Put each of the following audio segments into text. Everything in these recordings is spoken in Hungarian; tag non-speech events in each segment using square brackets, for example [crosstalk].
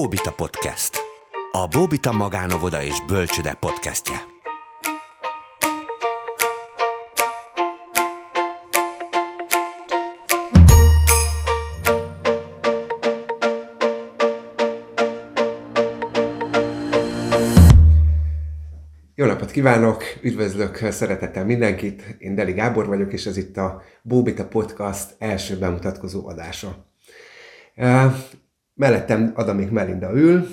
Bóbita Podcast. A Bóbita Magánovoda és Bölcsöde podcastje. Jó napot kívánok, üdvözlök szeretettel mindenkit, én Deli Gábor vagyok, és ez itt a Bóbita Podcast első bemutatkozó adása. Mellettem Adamik Melinda ül,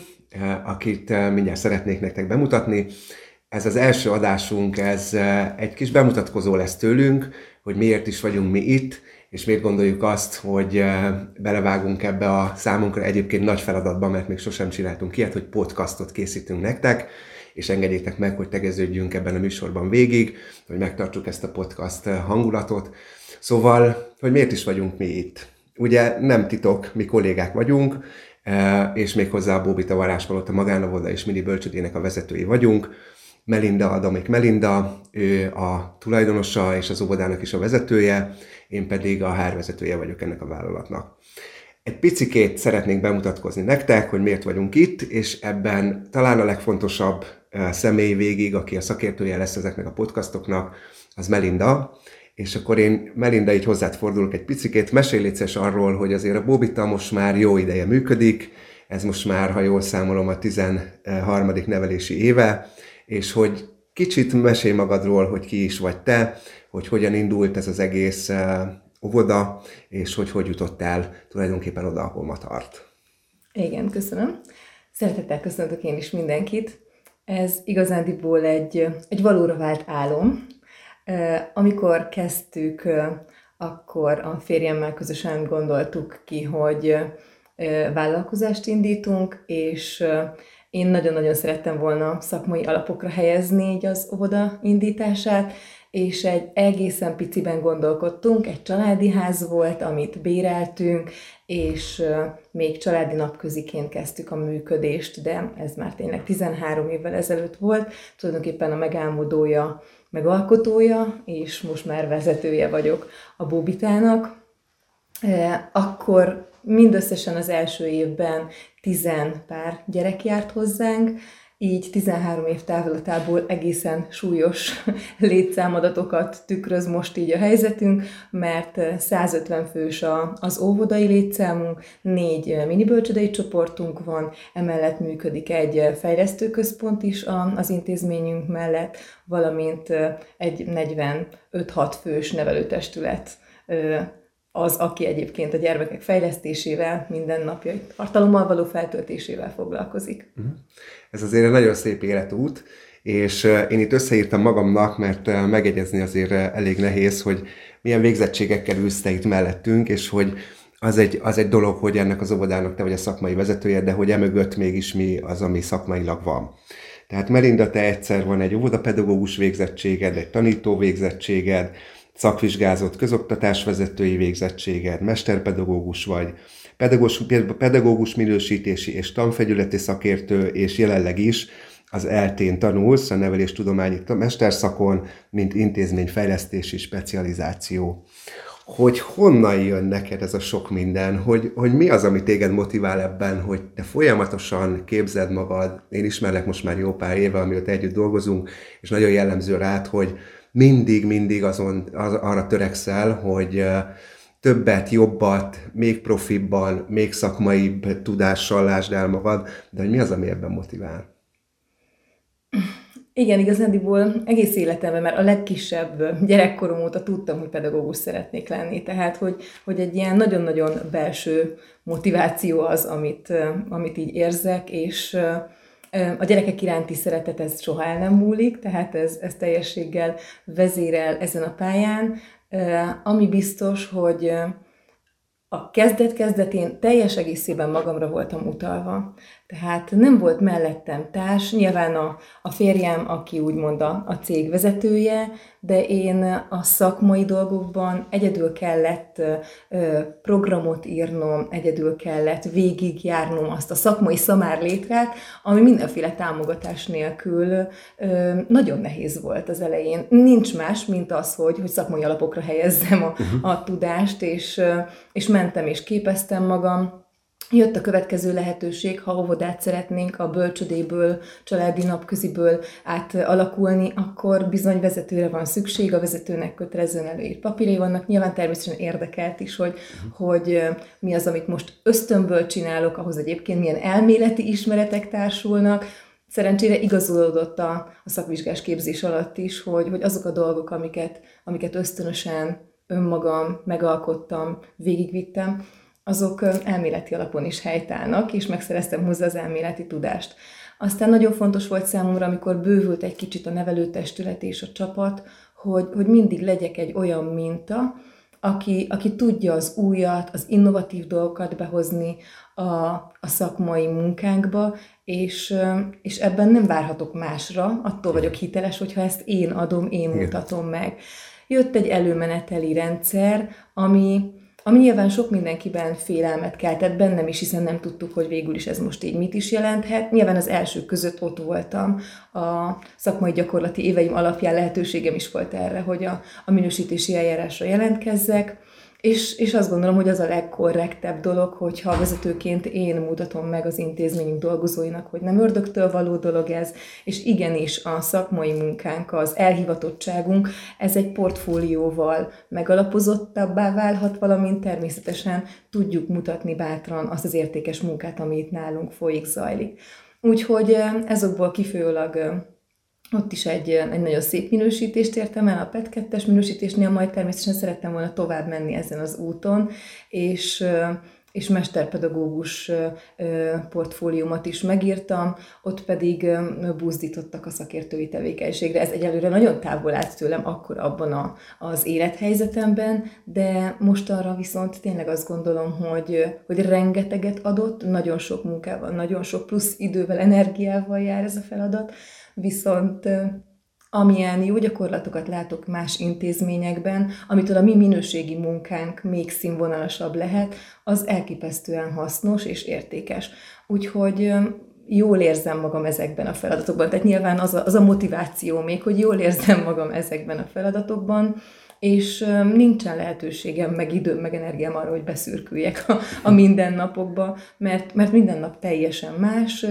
akit mindjárt szeretnék nektek bemutatni. Ez az első adásunk, ez egy kis bemutatkozó lesz tőlünk, hogy miért is vagyunk mi itt, és miért gondoljuk azt, hogy belevágunk ebbe a számunkra egyébként nagy feladatba, mert még sosem csináltunk ilyet, hogy podcastot készítünk nektek, és engedjétek meg, hogy tegeződjünk ebben a műsorban végig, hogy megtartsuk ezt a podcast hangulatot. Szóval, hogy miért is vagyunk mi itt. Ugye nem titok, mi kollégák vagyunk, és még hozzá a Bóbita Varázspalota magánavoda és mini bölcsödének a vezetői vagyunk. Melinda, Adamik Melinda, ő a tulajdonosa és az óvodának is a vezetője, én pedig a hárvezetője vagyok ennek a vállalatnak. Egy picikét szeretnénk bemutatkozni nektek, hogy miért vagyunk itt, és ebben talán a legfontosabb személy végig, aki a szakértője lesz ezeknek a podcastoknak, az Melinda. És akkor én, Melinda, így hozzád fordulok egy picikét, mesélj arról, hogy azért a Bobita most már jó ideje működik, ez most már, ha jól számolom, a 13. nevelési éve, és hogy kicsit mesélj magadról, hogy ki is vagy te, hogy hogyan indult ez az egész óvoda, és hogy hogy jutottál tulajdonképpen oda, ahol ma tart. Igen, köszönöm. Szeretettel köszöntök én is mindenkit. Ez igazándiból egy, egy valóra vált álom. Amikor kezdtük, akkor a férjemmel közösen gondoltuk ki, hogy vállalkozást indítunk, és én nagyon-nagyon szerettem volna szakmai alapokra helyezni így az óvoda indítását, és egy egészen piciben gondolkodtunk, egy családi ház volt, amit béreltünk, és még családi napköziként kezdtük a működést, de ez már tényleg 13 évvel ezelőtt volt, tulajdonképpen a megálmodója, megalkotója, és most már vezetője vagyok a Bobitának. Akkor mindösszesen az első évben tizen pár gyerek járt hozzánk, így 13 év távolatából egészen súlyos [laughs] létszámadatokat tükröz most így a helyzetünk, mert 150 fős az óvodai létszámunk, négy minibölcsödei csoportunk van, emellett működik egy fejlesztőközpont is az intézményünk mellett, valamint egy 45-6 fős nevelőtestület az, aki egyébként a gyermekek fejlesztésével, mindennapjai tartalommal való feltöltésével foglalkozik. Mhm. Ez azért egy nagyon szép életút, és én itt összeírtam magamnak, mert megegyezni azért elég nehéz, hogy milyen végzettségekkel ülsz te itt mellettünk, és hogy az egy, az egy dolog, hogy ennek az óvodának te vagy a szakmai vezetője, de hogy emögött mégis mi az, ami szakmailag van. Tehát Melinda, te egyszer van egy óvodapedagógus végzettséged, egy tanító végzettséged, szakvizsgázott közoktatásvezetői végzettséged, mesterpedagógus vagy, pedagógus, pedagógus minősítési és tanfegyületi szakértő, és jelenleg is az eltén tanulsz a neveléstudományi mesterszakon, mint intézményfejlesztési specializáció. Hogy honnan jön neked ez a sok minden, hogy, hogy mi az, ami téged motivál ebben, hogy te folyamatosan képzed magad, én ismerlek most már jó pár éve, amióta együtt dolgozunk, és nagyon jellemző rád, hogy, mindig-mindig azon, az, arra törekszel, hogy többet, jobbat, még profibban, még szakmaibb tudással lásd el magad, de hogy mi az, ami ebben motivál? Igen, igazándiból egész életemben, mert a legkisebb gyerekkorom óta tudtam, hogy pedagógus szeretnék lenni. Tehát, hogy, hogy egy ilyen nagyon-nagyon belső motiváció az, amit, amit így érzek, és, a gyerekek iránti szeretet ez soha el nem múlik, tehát ez, ez teljességgel vezérel ezen a pályán. Ami biztos, hogy a kezdet-kezdetén teljes egészében magamra voltam utalva. Tehát nem volt mellettem társ, nyilván a, a férjem, aki úgymond a, a cég vezetője, de én a szakmai dolgokban egyedül kellett ö, programot írnom, egyedül kellett végigjárnom azt a szakmai szamárlétrát, ami mindenféle támogatás nélkül ö, nagyon nehéz volt az elején. Nincs más, mint az, hogy, hogy szakmai alapokra helyezzem a, uh-huh. a tudást, és, és mentem és képeztem magam, Jött a következő lehetőség, ha óvodát szeretnénk a bölcsödéből, családi napköziből átalakulni, akkor bizony vezetőre van szükség, a vezetőnek kötelezően előírt papírjai vannak. Nyilván természetesen érdekelt is, hogy, uh-huh. hogy mi az, amit most ösztönből csinálok, ahhoz egyébként milyen elméleti ismeretek társulnak, Szerencsére igazolódott a, a szakvizsgás képzés alatt is, hogy, hogy azok a dolgok, amiket, amiket ösztönösen önmagam megalkottam, végigvittem, azok elméleti alapon is helytállnak, és megszereztem hozzá az elméleti tudást. Aztán nagyon fontos volt számomra, amikor bővült egy kicsit a nevelőtestület és a csapat, hogy, hogy mindig legyek egy olyan minta, aki, aki tudja az újat, az innovatív dolgokat behozni a, a szakmai munkánkba, és, és ebben nem várhatok másra, attól vagyok hiteles, hogyha ezt én adom, én mutatom meg. Jött egy előmeneteli rendszer, ami, ami nyilván sok mindenkiben félelmet keltett bennem is, hiszen nem tudtuk, hogy végül is ez most így mit is jelenthet. Nyilván az első között ott voltam, a szakmai gyakorlati éveim alapján lehetőségem is volt erre, hogy a, a minősítési eljárásra jelentkezzek, és, és azt gondolom, hogy az a legkorrektebb dolog, hogyha vezetőként én mutatom meg az intézményünk dolgozóinak, hogy nem ördögtől való dolog ez, és igenis a szakmai munkánk, az elhivatottságunk, ez egy portfólióval megalapozottabbá válhat, valamint természetesen tudjuk mutatni bátran azt az értékes munkát, ami itt nálunk folyik, zajlik. Úgyhogy eh, ezokból eh, ott is egy, egy nagyon szép minősítést értem el, a PET 2 minősítésnél majd természetesen szerettem volna tovább menni ezen az úton, és és mesterpedagógus portfóliumot is megírtam, ott pedig buzdítottak a szakértői tevékenységre. Ez egyelőre nagyon távol állt tőlem akkor abban a, az élethelyzetemben, de most arra viszont tényleg azt gondolom, hogy, hogy rengeteget adott, nagyon sok munkával, nagyon sok plusz idővel, energiával jár ez a feladat, viszont amilyen jó gyakorlatokat látok más intézményekben, amitől a mi minőségi munkánk még színvonalasabb lehet, az elképesztően hasznos és értékes. Úgyhogy jól érzem magam ezekben a feladatokban. Tehát nyilván az a, az a motiváció még, hogy jól érzem magam ezekben a feladatokban, és nincsen lehetőségem, meg időm, meg energiám arra, hogy beszürküljek a, a mindennapokba, mert, mert minden nap teljesen más,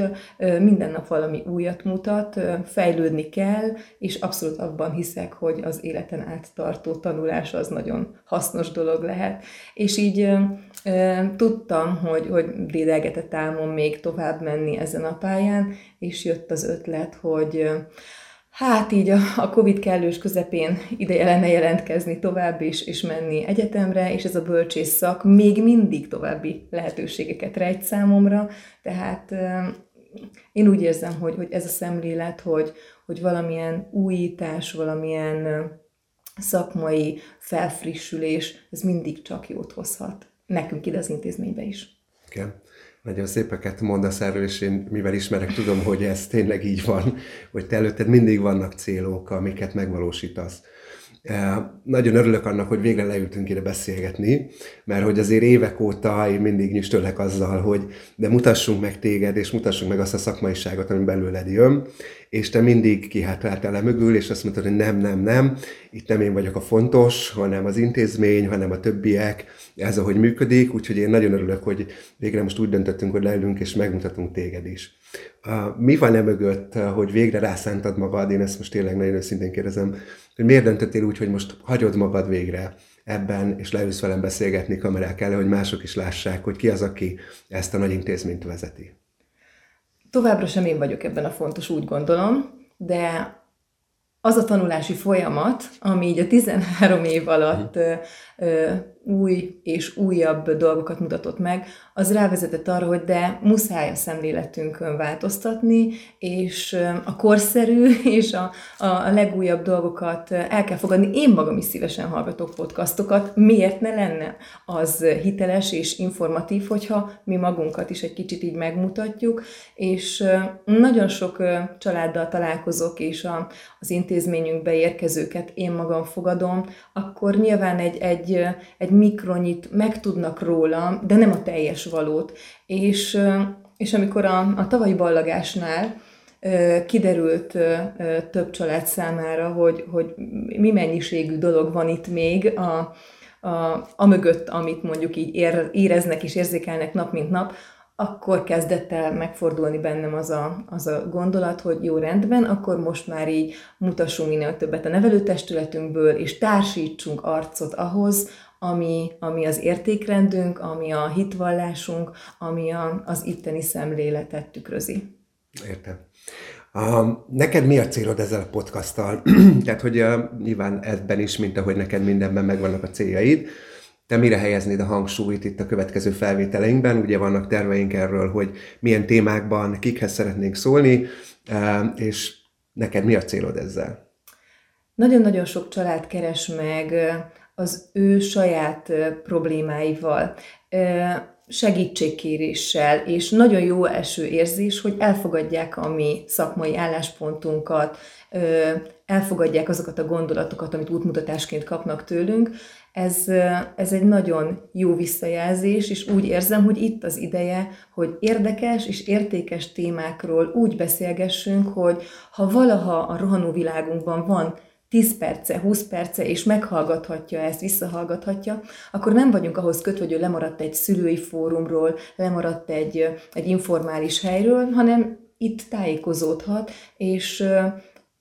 minden nap valami újat mutat, fejlődni kell, és abszolút abban hiszek, hogy az életen át tartó tanulás az nagyon hasznos dolog lehet. És így tudtam, hogy, hogy dédelgetett álmom még tovább menni ezen a pályán, és jött az ötlet, hogy hát így a, a Covid kellős közepén ideje lenne jelentkezni tovább is, és menni egyetemre, és ez a bölcsész szak még mindig további lehetőségeket rejt számomra, tehát én úgy érzem, hogy, hogy ez a szemlélet, hogy, hogy valamilyen újítás, valamilyen szakmai felfrissülés, ez mindig csak jót hozhat. Nekünk ide az intézménybe is. Igen. Nagyon szépeket mondasz erről, és én mivel ismerek, tudom, hogy ez tényleg így van, hogy te előtted mindig vannak célok, amiket megvalósítasz. Nagyon örülök annak, hogy végre leültünk ide beszélgetni, mert hogy azért évek óta én mindig nyüstölek azzal, hogy de mutassunk meg téged, és mutassunk meg azt a szakmaiságot, ami belőled jön, és te mindig kihátráltál le mögül, és azt mondtad, hogy nem, nem, nem, itt nem én vagyok a fontos, hanem az intézmény, hanem a többiek, ez ahogy működik, úgyhogy én nagyon örülök, hogy végre most úgy döntöttünk, hogy leülünk, és megmutatunk téged is. Mi van e mögött, hogy végre rászántad magad, én ezt most tényleg nagyon őszintén kérdezem, hogy miért döntöttél úgy, hogy most hagyod magad végre ebben, és leülsz velem beszélgetni kamerák elő, hogy mások is lássák, hogy ki az, aki ezt a nagy intézményt vezeti. Továbbra sem én vagyok ebben a fontos, úgy gondolom, de az a tanulási folyamat, ami így a 13 év alatt ö, új és újabb dolgokat mutatott meg, az rávezetett arra, hogy de muszáj a szemléletünkön változtatni, és a korszerű [laughs] és a, a legújabb dolgokat el kell fogadni. Én magam is szívesen hallgatok podcastokat, miért ne lenne az hiteles és informatív, hogyha mi magunkat is egy kicsit így megmutatjuk, és nagyon sok családdal találkozok, és a, az intézményünkbe érkezőket én magam fogadom, akkor nyilván egy, egy, egy mikronyit megtudnak rólam, de nem a teljes valót. És, és amikor a, a tavalyi ballagásnál kiderült több család számára, hogy, hogy mi mennyiségű dolog van itt még a, a, a mögött, amit mondjuk így ér, éreznek és érzékelnek nap mint nap, akkor kezdett el megfordulni bennem az a, az a gondolat, hogy jó rendben, akkor most már így mutassunk minél többet a nevelőtestületünkből, és társítsunk arcot ahhoz, ami, ami az értékrendünk, ami a hitvallásunk, ami a, az itteni szemléletet tükrözi. Értem. Uh, neked mi a célod ezzel a podcasttal? [clears throat] Tehát, hogy uh, nyilván ebben is, mint ahogy neked mindenben megvannak a céljaid, te mire helyeznéd a hangsúlyt itt a következő felvételeinkben? Ugye vannak terveink erről, hogy milyen témákban, kikhez szeretnénk szólni, és neked mi a célod ezzel? Nagyon-nagyon sok család keres meg az ő saját problémáival segítségkéréssel, és nagyon jó első érzés, hogy elfogadják a mi szakmai álláspontunkat, elfogadják azokat a gondolatokat, amit útmutatásként kapnak tőlünk. Ez, ez egy nagyon jó visszajelzés, és úgy érzem, hogy itt az ideje, hogy érdekes és értékes témákról úgy beszélgessünk, hogy ha valaha a rohanó világunkban van 10 perce, 20 perce, és meghallgathatja ezt, visszahallgathatja, akkor nem vagyunk ahhoz kötve, hogy ő lemaradt egy szülői fórumról, lemaradt egy, egy informális helyről, hanem itt tájékozódhat, és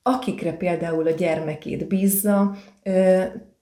akikre például a gyermekét bízza,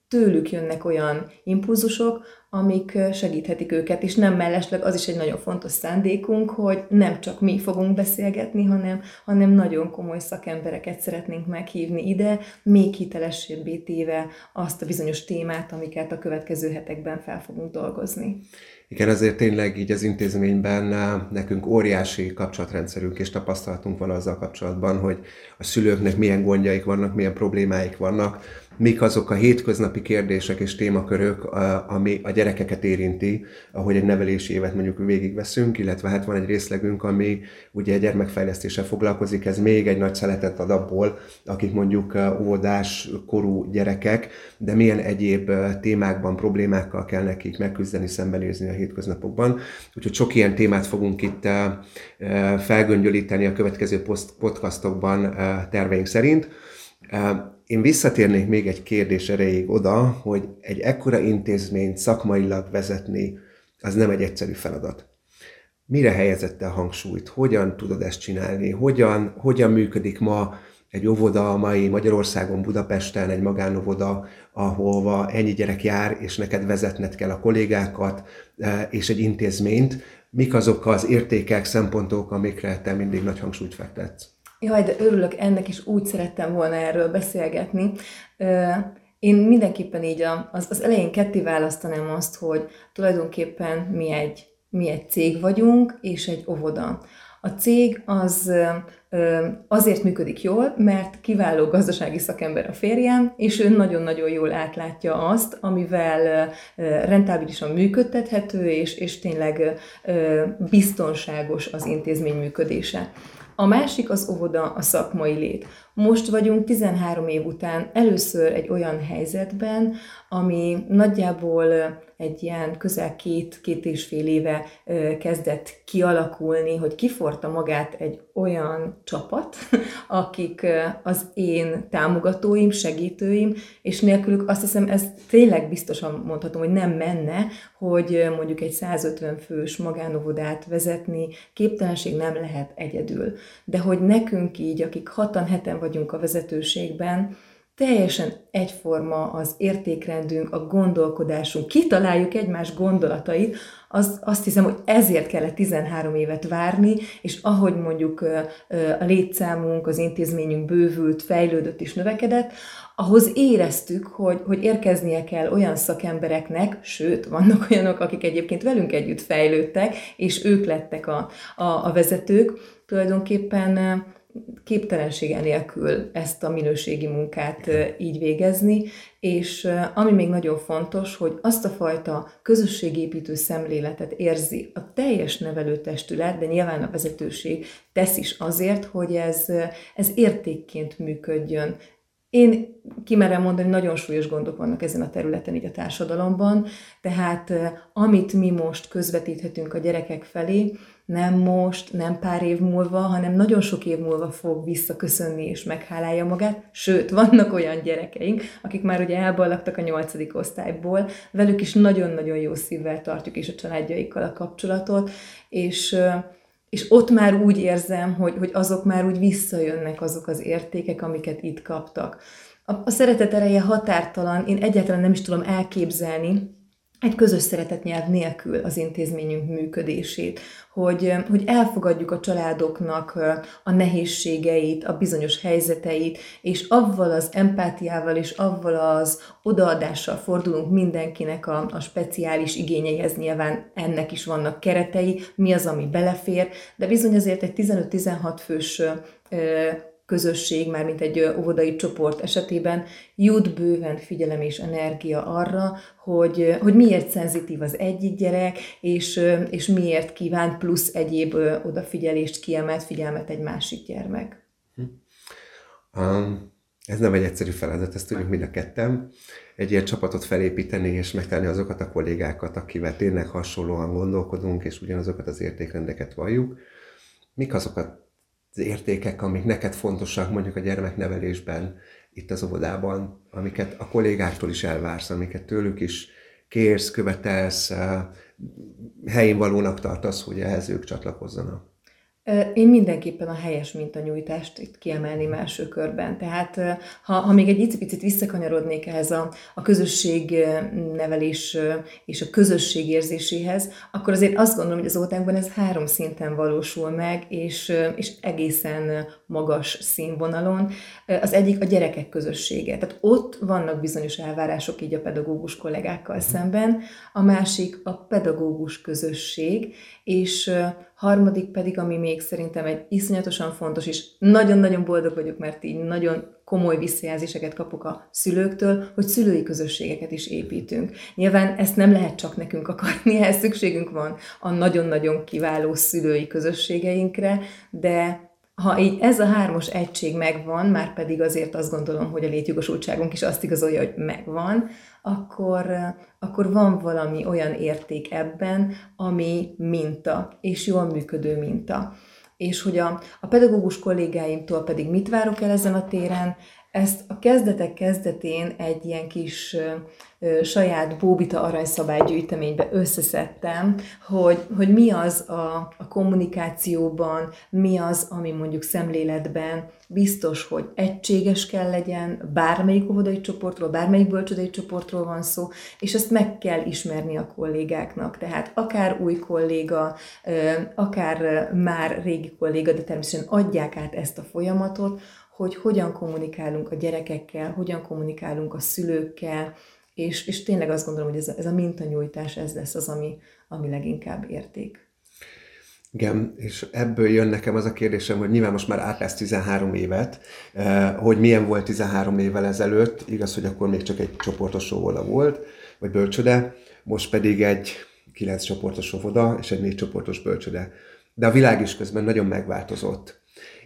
tőlük jönnek olyan impulzusok, amik segíthetik őket, és nem mellesleg az is egy nagyon fontos szándékunk, hogy nem csak mi fogunk beszélgetni, hanem, hanem nagyon komoly szakembereket szeretnénk meghívni ide, még hitelesebbé téve azt a bizonyos témát, amiket a következő hetekben fel fogunk dolgozni. Igen, azért tényleg így az intézményben nekünk óriási kapcsolatrendszerünk és tapasztalatunk van azzal kapcsolatban, hogy a szülőknek milyen gondjaik vannak, milyen problémáik vannak, mik azok a hétköznapi kérdések és témakörök, ami a gyerekeket érinti, ahogy egy nevelési évet mondjuk végigveszünk, illetve hát van egy részlegünk, ami ugye gyermekfejlesztéssel foglalkozik, ez még egy nagy szeletet ad abból, akik mondjuk óvodás korú gyerekek, de milyen egyéb témákban, problémákkal kell nekik megküzdeni, szembenézni a hétköznapokban. Úgyhogy sok ilyen témát fogunk itt felgöngyölíteni a következő podcastokban terveink szerint. Én visszatérnék még egy kérdés erejéig oda, hogy egy ekkora intézményt szakmailag vezetni, az nem egy egyszerű feladat. Mire helyezette a hangsúlyt? Hogyan tudod ezt csinálni? Hogyan, hogyan működik ma egy óvoda a mai Magyarországon, Budapesten, egy magánovoda, ahova ennyi gyerek jár, és neked vezetned kell a kollégákat, e, és egy intézményt. Mik azok az értékek, szempontok, amikre te mindig nagy hangsúlyt fektetsz? Jaj, de örülök ennek, is úgy szerettem volna erről beszélgetni. Én mindenképpen így az, az elején ketté választanám azt, hogy tulajdonképpen mi egy, mi egy cég vagyunk, és egy óvoda. A cég az azért működik jól, mert kiváló gazdasági szakember a férjem, és ő nagyon-nagyon jól átlátja azt, amivel rentábilisan működtethető, és, és tényleg biztonságos az intézmény működése. A másik az óvoda, a szakmai lét. Most vagyunk 13 év után először egy olyan helyzetben, ami nagyjából egy ilyen közel két, két és fél éve kezdett kialakulni, hogy kiforta magát egy olyan csapat, [laughs] akik az én támogatóim, segítőim, és nélkülük azt hiszem, ez tényleg biztosan mondhatom, hogy nem menne, hogy mondjuk egy 150 fős magánovodát vezetni, képtelenség nem lehet egyedül. De hogy nekünk így, akik hatan, heten vagyunk a vezetőségben, teljesen egyforma az értékrendünk, a gondolkodásunk, kitaláljuk egymás gondolatait, az, azt hiszem, hogy ezért kellett 13 évet várni, és ahogy mondjuk a létszámunk, az intézményünk bővült, fejlődött és növekedett, ahhoz éreztük, hogy, hogy érkeznie kell olyan szakembereknek, sőt, vannak [laughs] olyanok, akik egyébként velünk együtt fejlődtek, és ők lettek a, a, a vezetők, tulajdonképpen képtelensége nélkül ezt a minőségi munkát így végezni, és ami még nagyon fontos, hogy azt a fajta közösségépítő szemléletet érzi a teljes nevelőtestület, de nyilván a vezetőség tesz is azért, hogy ez, ez értékként működjön. Én kimerem mondani, nagyon súlyos gondok vannak ezen a területen így a társadalomban, tehát amit mi most közvetíthetünk a gyerekek felé, nem most, nem pár év múlva, hanem nagyon sok év múlva fog visszaköszönni és meghálálja magát. Sőt, vannak olyan gyerekeink, akik már ugye elballagtak a nyolcadik osztályból, velük is nagyon-nagyon jó szívvel tartjuk és a családjaikkal a kapcsolatot, és és ott már úgy érzem, hogy, hogy azok már úgy visszajönnek azok az értékek, amiket itt kaptak. A, a szeretet ereje határtalan, én egyáltalán nem is tudom elképzelni, egy közös szeretetnyelv nélkül az intézményünk működését, hogy, hogy elfogadjuk a családoknak a nehézségeit, a bizonyos helyzeteit, és avval az empátiával és avval az odaadással fordulunk mindenkinek a, a speciális igényeihez, nyilván ennek is vannak keretei, mi az, ami belefér, de bizony azért egy 15-16 fős közösség, már mint egy óvodai csoport esetében jut bőven figyelem és energia arra, hogy, hogy miért szenzitív az egyik gyerek, és, és miért kíván plusz egyéb odafigyelést, kiemelt figyelmet egy másik gyermek. Um, ez nem egy egyszerű feladat, ezt tudjuk mind a ketten. Egy ilyen csapatot felépíteni és megtenni azokat a kollégákat, akivel tényleg hasonlóan gondolkodunk, és ugyanazokat az értékrendeket valljuk. Mik azok a az értékek, amik neked fontosak mondjuk a gyermeknevelésben, itt az óvodában, amiket a kollégáktól is elvársz, amiket tőlük is kérsz, követelsz, eh, helyén valónak tartasz, hogy ehhez ők csatlakozzanak? Én mindenképpen a helyes mintanyújtást itt kiemelném első körben. Tehát ha, ha még egy picit visszakanyarodnék ehhez a, a közösségnevelés és a közösség érzéséhez, akkor azért azt gondolom, hogy az ótánkban ez három szinten valósul meg, és, és egészen magas színvonalon. Az egyik a gyerekek közössége. Tehát ott vannak bizonyos elvárások így a pedagógus kollégákkal szemben, a másik a pedagógus közösség, és harmadik pedig, ami még szerintem egy iszonyatosan fontos, és nagyon-nagyon boldog vagyok, mert így nagyon komoly visszajelzéseket kapok a szülőktől, hogy szülői közösségeket is építünk. Nyilván ezt nem lehet csak nekünk akarni, ehhez szükségünk van a nagyon-nagyon kiváló szülői közösségeinkre, de ha így ez a hármas egység megvan, már pedig azért azt gondolom, hogy a létjogosultságunk is azt igazolja, hogy megvan, akkor, akkor van valami olyan érték ebben, ami minta, és jól működő minta. És hogy a, a pedagógus kollégáimtól pedig mit várok el ezen a téren, ezt a kezdetek kezdetén egy ilyen kis ö, saját bóbita aranyszabálygyűjteménybe összeszedtem, hogy, hogy mi az a, a kommunikációban, mi az, ami mondjuk szemléletben biztos, hogy egységes kell legyen, bármelyik óvodai csoportról, bármelyik bölcsödei csoportról van szó, és ezt meg kell ismerni a kollégáknak. Tehát akár új kolléga, akár már régi kolléga, de természetesen adják át ezt a folyamatot, hogy hogyan kommunikálunk a gyerekekkel, hogyan kommunikálunk a szülőkkel, és, és tényleg azt gondolom, hogy ez ez a mintanyújtás, ez lesz az, ami, ami leginkább érték. Igen, és ebből jön nekem az a kérdésem, hogy nyilván most már át lesz 13 évet, eh, hogy milyen volt 13 évvel ezelőtt, igaz, hogy akkor még csak egy csoportos óvoda volt, vagy bölcsöde, most pedig egy 9 csoportos óvoda és egy 4 csoportos bölcsöde. De a világ is közben nagyon megváltozott.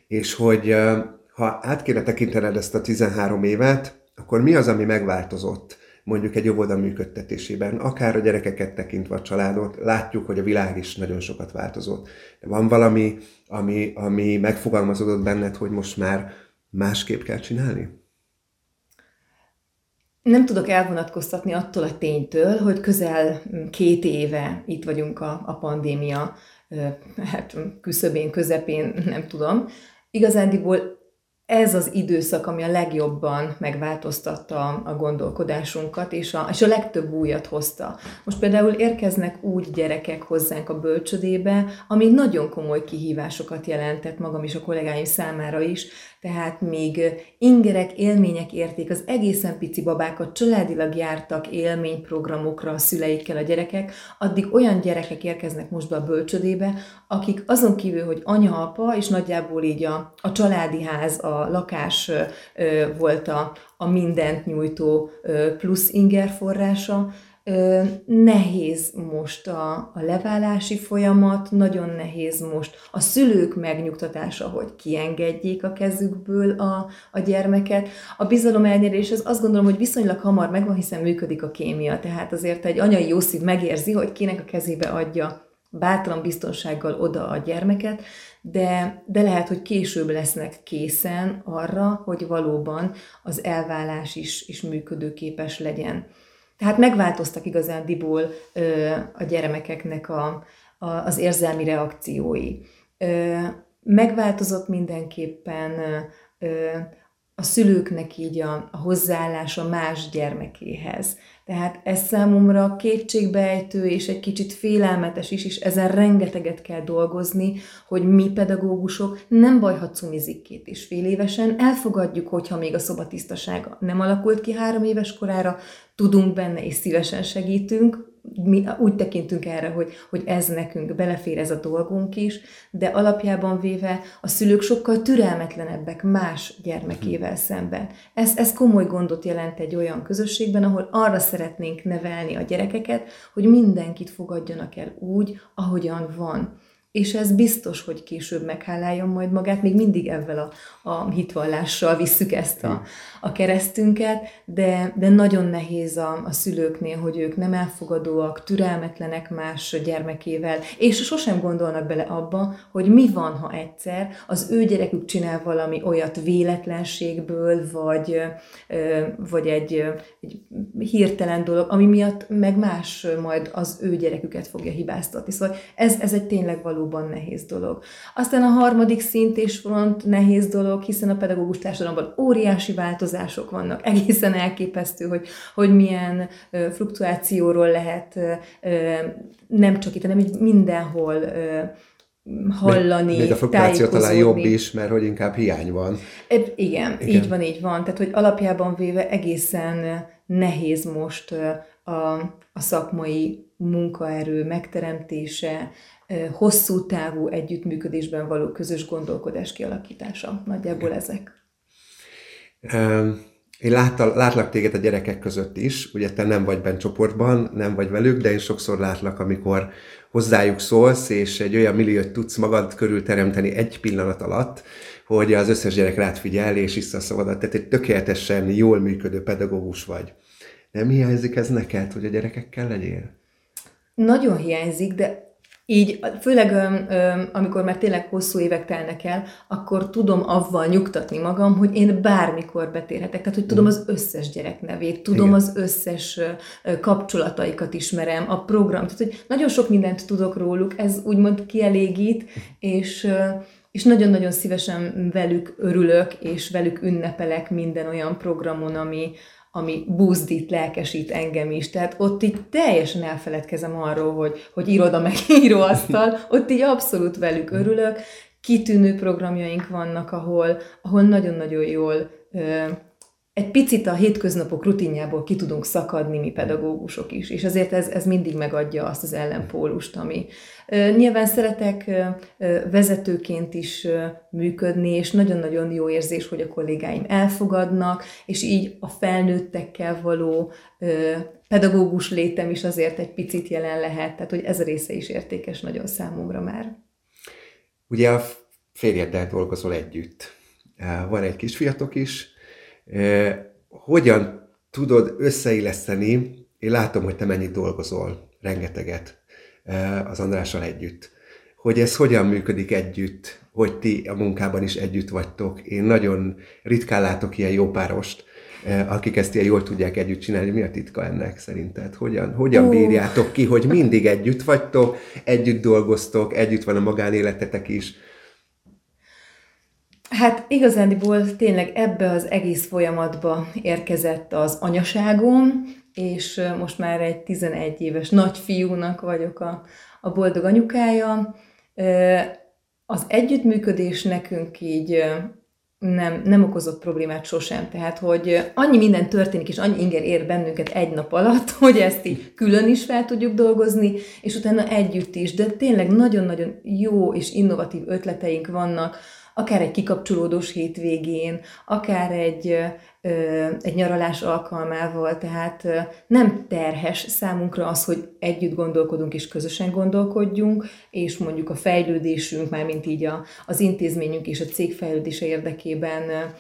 És hogy eh, ha át kéne tekintened ezt a 13 évet, akkor mi az, ami megváltozott mondjuk egy óvoda működtetésében, akár a gyerekeket tekintve a családot, látjuk, hogy a világ is nagyon sokat változott. De van valami, ami, ami megfogalmazódott benned, hogy most már másképp kell csinálni? Nem tudok elvonatkoztatni attól a ténytől, hogy közel két éve itt vagyunk a, a pandémia hát küszöbén, közepén, nem tudom. Igazándiból ez az időszak, ami a legjobban megváltoztatta a gondolkodásunkat, és a, és a legtöbb újat hozta. Most például érkeznek úgy gyerekek hozzánk a bölcsödébe, ami nagyon komoly kihívásokat jelentett magam és a kollégáim számára is, tehát még ingerek, élmények érték az egészen pici babákat, családilag jártak élményprogramokra a szüleikkel a gyerekek, addig olyan gyerekek érkeznek most be a bölcsödébe, akik azon kívül, hogy anya, apa, és nagyjából így a, a családi ház, a lakás volt a, a mindent nyújtó plusz inger forrása, nehéz most a, a leválási folyamat, nagyon nehéz most a szülők megnyugtatása, hogy kiengedjék a kezükből a, a gyermeket. A bizalom elnyerés, az azt gondolom, hogy viszonylag hamar megvan, hiszen működik a kémia. Tehát azért egy anyai jó szív megérzi, hogy kinek a kezébe adja bátran biztonsággal oda a gyermeket, de, de lehet, hogy később lesznek készen arra, hogy valóban az elvállás is, is működőképes legyen. Tehát megváltoztak igazándiból ö, a gyermekeknek a, a, az érzelmi reakciói. Ö, megváltozott mindenképpen ö, a szülőknek így a, a hozzáállása más gyermekéhez. Tehát ez számomra kétségbeejtő és egy kicsit félelmetes is, és ezen rengeteget kell dolgozni, hogy mi pedagógusok nem baj, ha cumizik két és fél évesen, elfogadjuk, hogyha még a szobatisztasága nem alakult ki három éves korára, tudunk benne és szívesen segítünk, mi úgy tekintünk erre, hogy, hogy ez nekünk belefér ez a dolgunk is, de alapjában véve a szülők sokkal türelmetlenebbek más gyermekével szemben. Ez, ez komoly gondot jelent egy olyan közösségben, ahol arra szeretnénk nevelni a gyerekeket, hogy mindenkit fogadjanak el úgy, ahogyan van és ez biztos, hogy később megháláljon majd magát, még mindig ezzel a, a hitvallással visszük ezt a, a keresztünket, de, de nagyon nehéz a, a szülőknél, hogy ők nem elfogadóak, türelmetlenek más gyermekével, és sosem gondolnak bele abba, hogy mi van, ha egyszer az ő gyerekük csinál valami olyat véletlenségből, vagy, vagy egy, egy hirtelen dolog, ami miatt meg más majd az ő gyereküket fogja hibáztatni. Szóval ez, ez egy tényleg való valóban nehéz dolog. Aztán a harmadik szint és front nehéz dolog, hiszen a pedagógus társadalomban óriási változások vannak. Egészen elképesztő, hogy, hogy milyen fluktuációról lehet nem csak itt, hanem mindenhol hallani, még, a fluktuáció talán jobb is, mert hogy inkább hiány van. E, igen, igen, így van, így van. Tehát, hogy alapjában véve egészen nehéz most a, a szakmai munkaerő megteremtése, hosszú távú együttműködésben való közös gondolkodás kialakítása. Nagyjából ezek. Én láttal, látlak téged a gyerekek között is, ugye te nem vagy bent csoportban, nem vagy velük, de én sokszor látlak, amikor hozzájuk szólsz, és egy olyan milliót tudsz magad körül teremteni egy pillanat alatt, hogy az összes gyerek rád figyel, és vissza a szavadat. Tehát egy tökéletesen jól működő pedagógus vagy. Nem hiányzik ez neked, hogy a gyerekekkel legyél? Nagyon hiányzik, de így, főleg amikor már tényleg hosszú évek telnek el, akkor tudom avval nyugtatni magam, hogy én bármikor betérhetek. Tehát, hogy tudom mm. az összes gyerek nevét, tudom Igen. az összes kapcsolataikat ismerem, a program. Tehát, hogy nagyon sok mindent tudok róluk, ez úgymond kielégít, és és nagyon-nagyon szívesen velük örülök, és velük ünnepelek minden olyan programon, ami, ami buzdít, lelkesít engem is. Tehát ott így teljesen elfeledkezem arról, hogy, hogy iroda meg [laughs] íróasztal, ott így abszolút velük örülök. Kitűnő programjaink vannak, ahol, ahol nagyon-nagyon jól egy picit a hétköznapok rutinjából ki tudunk szakadni mi pedagógusok is, és azért ez, ez mindig megadja azt az ellenpólust, ami nyilván szeretek vezetőként is működni, és nagyon-nagyon jó érzés, hogy a kollégáim elfogadnak, és így a felnőttekkel való pedagógus létem is azért egy picit jelen lehet, tehát hogy ez a része is értékes nagyon számomra már. Ugye a férjeddel dolgozol együtt. Van egy kisfiatok is, hogyan tudod összeilleszteni, én látom, hogy te mennyit dolgozol, rengeteget az Andrással együtt, hogy ez hogyan működik együtt, hogy ti a munkában is együtt vagytok. Én nagyon ritkán látok ilyen jó párost, akik ezt ilyen jól tudják együtt csinálni. Mi a titka ennek szerinted? Hogyan, hogyan oh. bírjátok ki, hogy mindig együtt vagytok, együtt dolgoztok, együtt van a magánéletetek is, Hát igazándiból tényleg ebbe az egész folyamatba érkezett az anyaságom, és most már egy 11 éves nagyfiúnak vagyok a, a boldog anyukája. Az együttműködés nekünk így nem, nem okozott problémát sosem. Tehát, hogy annyi minden történik, és annyi inger ér bennünket egy nap alatt, [laughs] hogy ezt így külön is fel tudjuk dolgozni, és utána együtt is. De tényleg nagyon-nagyon jó és innovatív ötleteink vannak, akár egy kikapcsolódós hétvégén, akár egy, egy nyaralás alkalmával, tehát nem terhes számunkra az, hogy együtt gondolkodunk és közösen gondolkodjunk, és mondjuk a fejlődésünk, már mint így a, az intézményünk és a cég fejlődése érdekében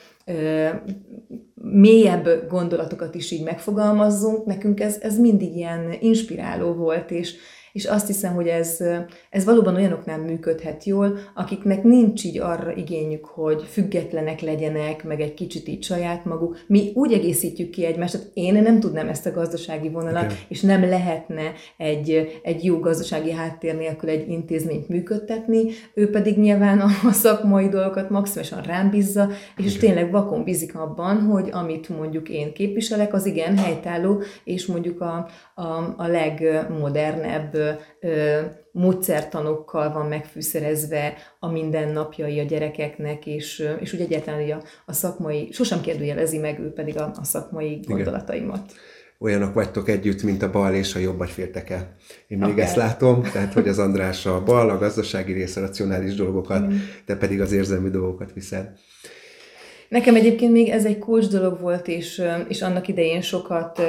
mélyebb gondolatokat is így megfogalmazzunk, nekünk ez, ez mindig ilyen inspiráló volt, és, és azt hiszem, hogy ez, ez valóban olyanoknál működhet jól, akiknek nincs így arra igényük, hogy függetlenek legyenek, meg egy kicsit így saját maguk. Mi úgy egészítjük ki egymást, tehát én nem tudnám ezt a gazdasági vonalat, okay. és nem lehetne egy, egy jó gazdasági háttér nélkül egy intézményt működtetni, ő pedig nyilván a szakmai dolgokat maximálisan rám bízza, és okay. tényleg vakon bízik abban, hogy amit mondjuk én képviselek, az igen helytálló, és mondjuk a, a, a legmodernebb ö, módszertanokkal van megfűszerezve a mindennapjai a gyerekeknek, és, és úgy egyáltalán a, a szakmai, sosem kérdőjelezi meg ő pedig a, a szakmai gondolataimat. Igen olyanok vagytok együtt, mint a bal és a jobb, vagy fértek el. Én még okay. ezt látom, tehát hogy az András a bal, a gazdasági rész, a racionális dolgokat, mm. te pedig az érzelmi dolgokat viszed. Nekem egyébként még ez egy kulcs dolog volt, és, és annak idején sokat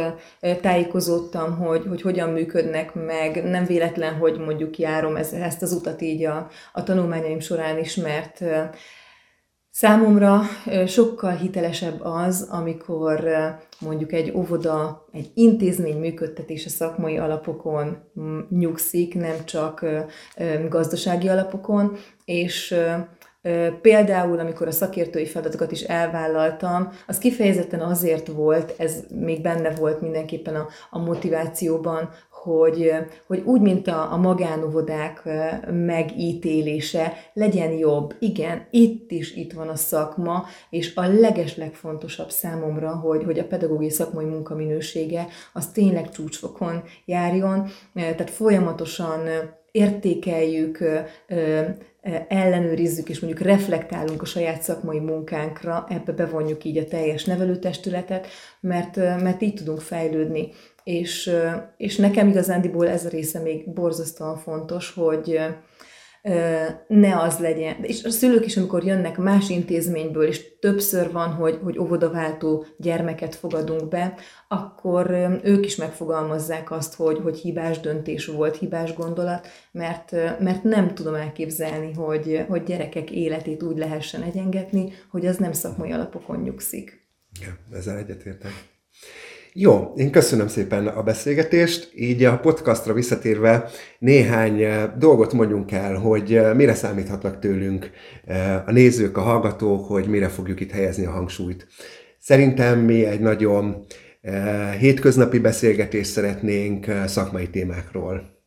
tájékozódtam, hogy, hogy hogyan működnek meg. Nem véletlen, hogy mondjuk járom ezt az utat így a, a tanulmányaim során is, mert Számomra sokkal hitelesebb az, amikor mondjuk egy óvoda, egy intézmény működtetése szakmai alapokon nyugszik, nem csak gazdasági alapokon, és Például, amikor a szakértői feladatokat is elvállaltam, az kifejezetten azért volt, ez még benne volt mindenképpen a, a motivációban, hogy, hogy úgy, mint a, a magánovodák megítélése, legyen jobb. Igen, itt is itt van a szakma, és a legeslegfontosabb számomra, hogy, hogy a pedagógiai szakmai munkaminősége az tényleg csúcsfokon járjon, tehát folyamatosan értékeljük, ellenőrizzük, és mondjuk reflektálunk a saját szakmai munkánkra, ebbe bevonjuk így a teljes nevelőtestületet, mert, mert így tudunk fejlődni. És, és nekem igazándiból ez a része még borzasztóan fontos, hogy, ne az legyen. És a szülők is, amikor jönnek más intézményből, és többször van, hogy, hogy óvodaváltó gyermeket fogadunk be, akkor ők is megfogalmazzák azt, hogy, hogy hibás döntés volt, hibás gondolat, mert, mert nem tudom elképzelni, hogy, hogy gyerekek életét úgy lehessen egyengetni, hogy az nem szakmai alapokon nyugszik. Ja, ezzel egyetértek. Jó, én köszönöm szépen a beszélgetést. Így a podcastra visszatérve néhány eh, dolgot mondjunk el, hogy eh, mire számíthatnak tőlünk eh, a nézők, a hallgatók, hogy mire fogjuk itt helyezni a hangsúlyt. Szerintem mi egy nagyon hétköznapi beszélgetést szeretnénk szakmai témákról.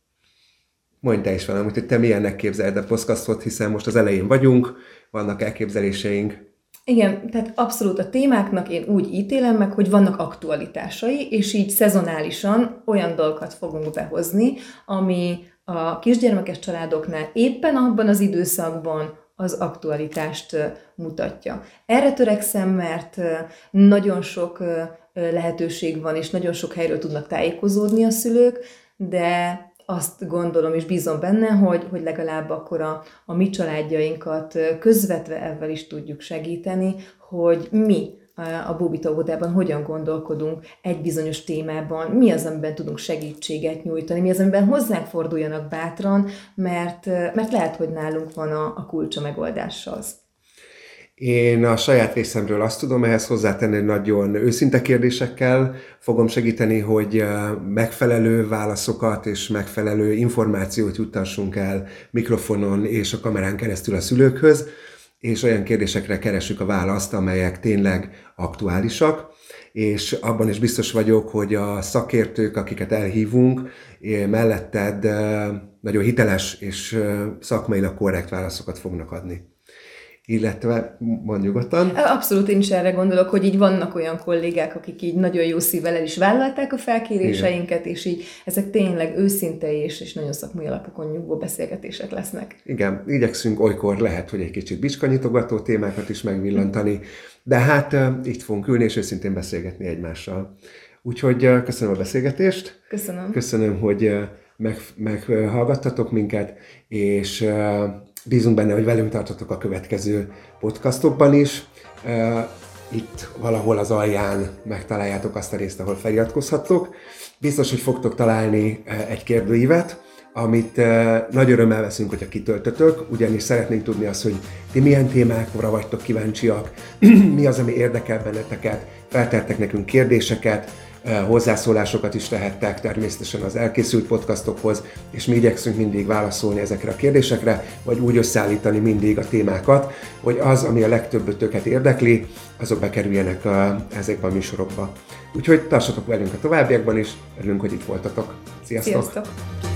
Mondj te is valamit, hogy te milyennek képzeled a podcastot, hiszen most az elején vagyunk, vannak elképzeléseink. Igen, tehát abszolút a témáknak én úgy ítélem meg, hogy vannak aktualitásai, és így szezonálisan olyan dolgokat fogunk behozni, ami a kisgyermekes családoknál éppen abban az időszakban az aktualitást mutatja. Erre törekszem, mert nagyon sok lehetőség van, és nagyon sok helyről tudnak tájékozódni a szülők, de azt gondolom és bízom benne, hogy, hogy legalább akkor a, a mi családjainkat közvetve ebben is tudjuk segíteni, hogy mi a Bóbita óvodában hogyan gondolkodunk egy bizonyos témában, mi az, amiben tudunk segítséget nyújtani, mi az, amiben hozzánk forduljanak bátran, mert, mert lehet, hogy nálunk van a, a kulcsa megoldáshoz. Én a saját részemről azt tudom ehhez hozzátenni, hogy nagyon őszinte kérdésekkel fogom segíteni, hogy megfelelő válaszokat és megfelelő információt juttassunk el mikrofonon és a kamerán keresztül a szülőkhöz, és olyan kérdésekre keresünk a választ, amelyek tényleg aktuálisak, és abban is biztos vagyok, hogy a szakértők, akiket elhívunk, melletted nagyon hiteles és szakmailag korrekt válaszokat fognak adni illetve mond nyugodtan. Abszolút én is erre gondolok, hogy így vannak olyan kollégák, akik így nagyon jó szívvel el is vállalták a felkéréseinket, Igen. és így ezek tényleg őszinte és, és nagyon szakmai alapokon nyugvó beszélgetések lesznek. Igen, igyekszünk olykor lehet, hogy egy kicsit bicskanyitogató témákat is megvillantani, de hát itt fogunk ülni és őszintén beszélgetni egymással. Úgyhogy köszönöm a beszélgetést. Köszönöm. Köszönöm, hogy meg, meghallgattatok minket, és Bízunk benne, hogy velünk tartotok a következő podcastokban is. Itt valahol az alján megtaláljátok azt a részt, ahol feliratkozhattok. Biztos, hogy fogtok találni egy kérdőívet, amit nagy örömmel veszünk, hogyha kitöltötök, ugyanis szeretnénk tudni azt, hogy ti milyen témákra vagytok kíváncsiak, [clears throat] mi az, ami érdekel benneteket, feltettek nekünk kérdéseket, hozzászólásokat is tehettek természetesen az elkészült podcastokhoz, és mi igyekszünk mindig válaszolni ezekre a kérdésekre, vagy úgy összeállítani mindig a témákat, hogy az, ami a legtöbbötöket érdekli, azok bekerüljenek a, ezekbe a műsorokba. Úgyhogy tartsatok velünk a továbbiakban is, örülünk, hogy itt voltatok. Sziasztok! Sziasztok.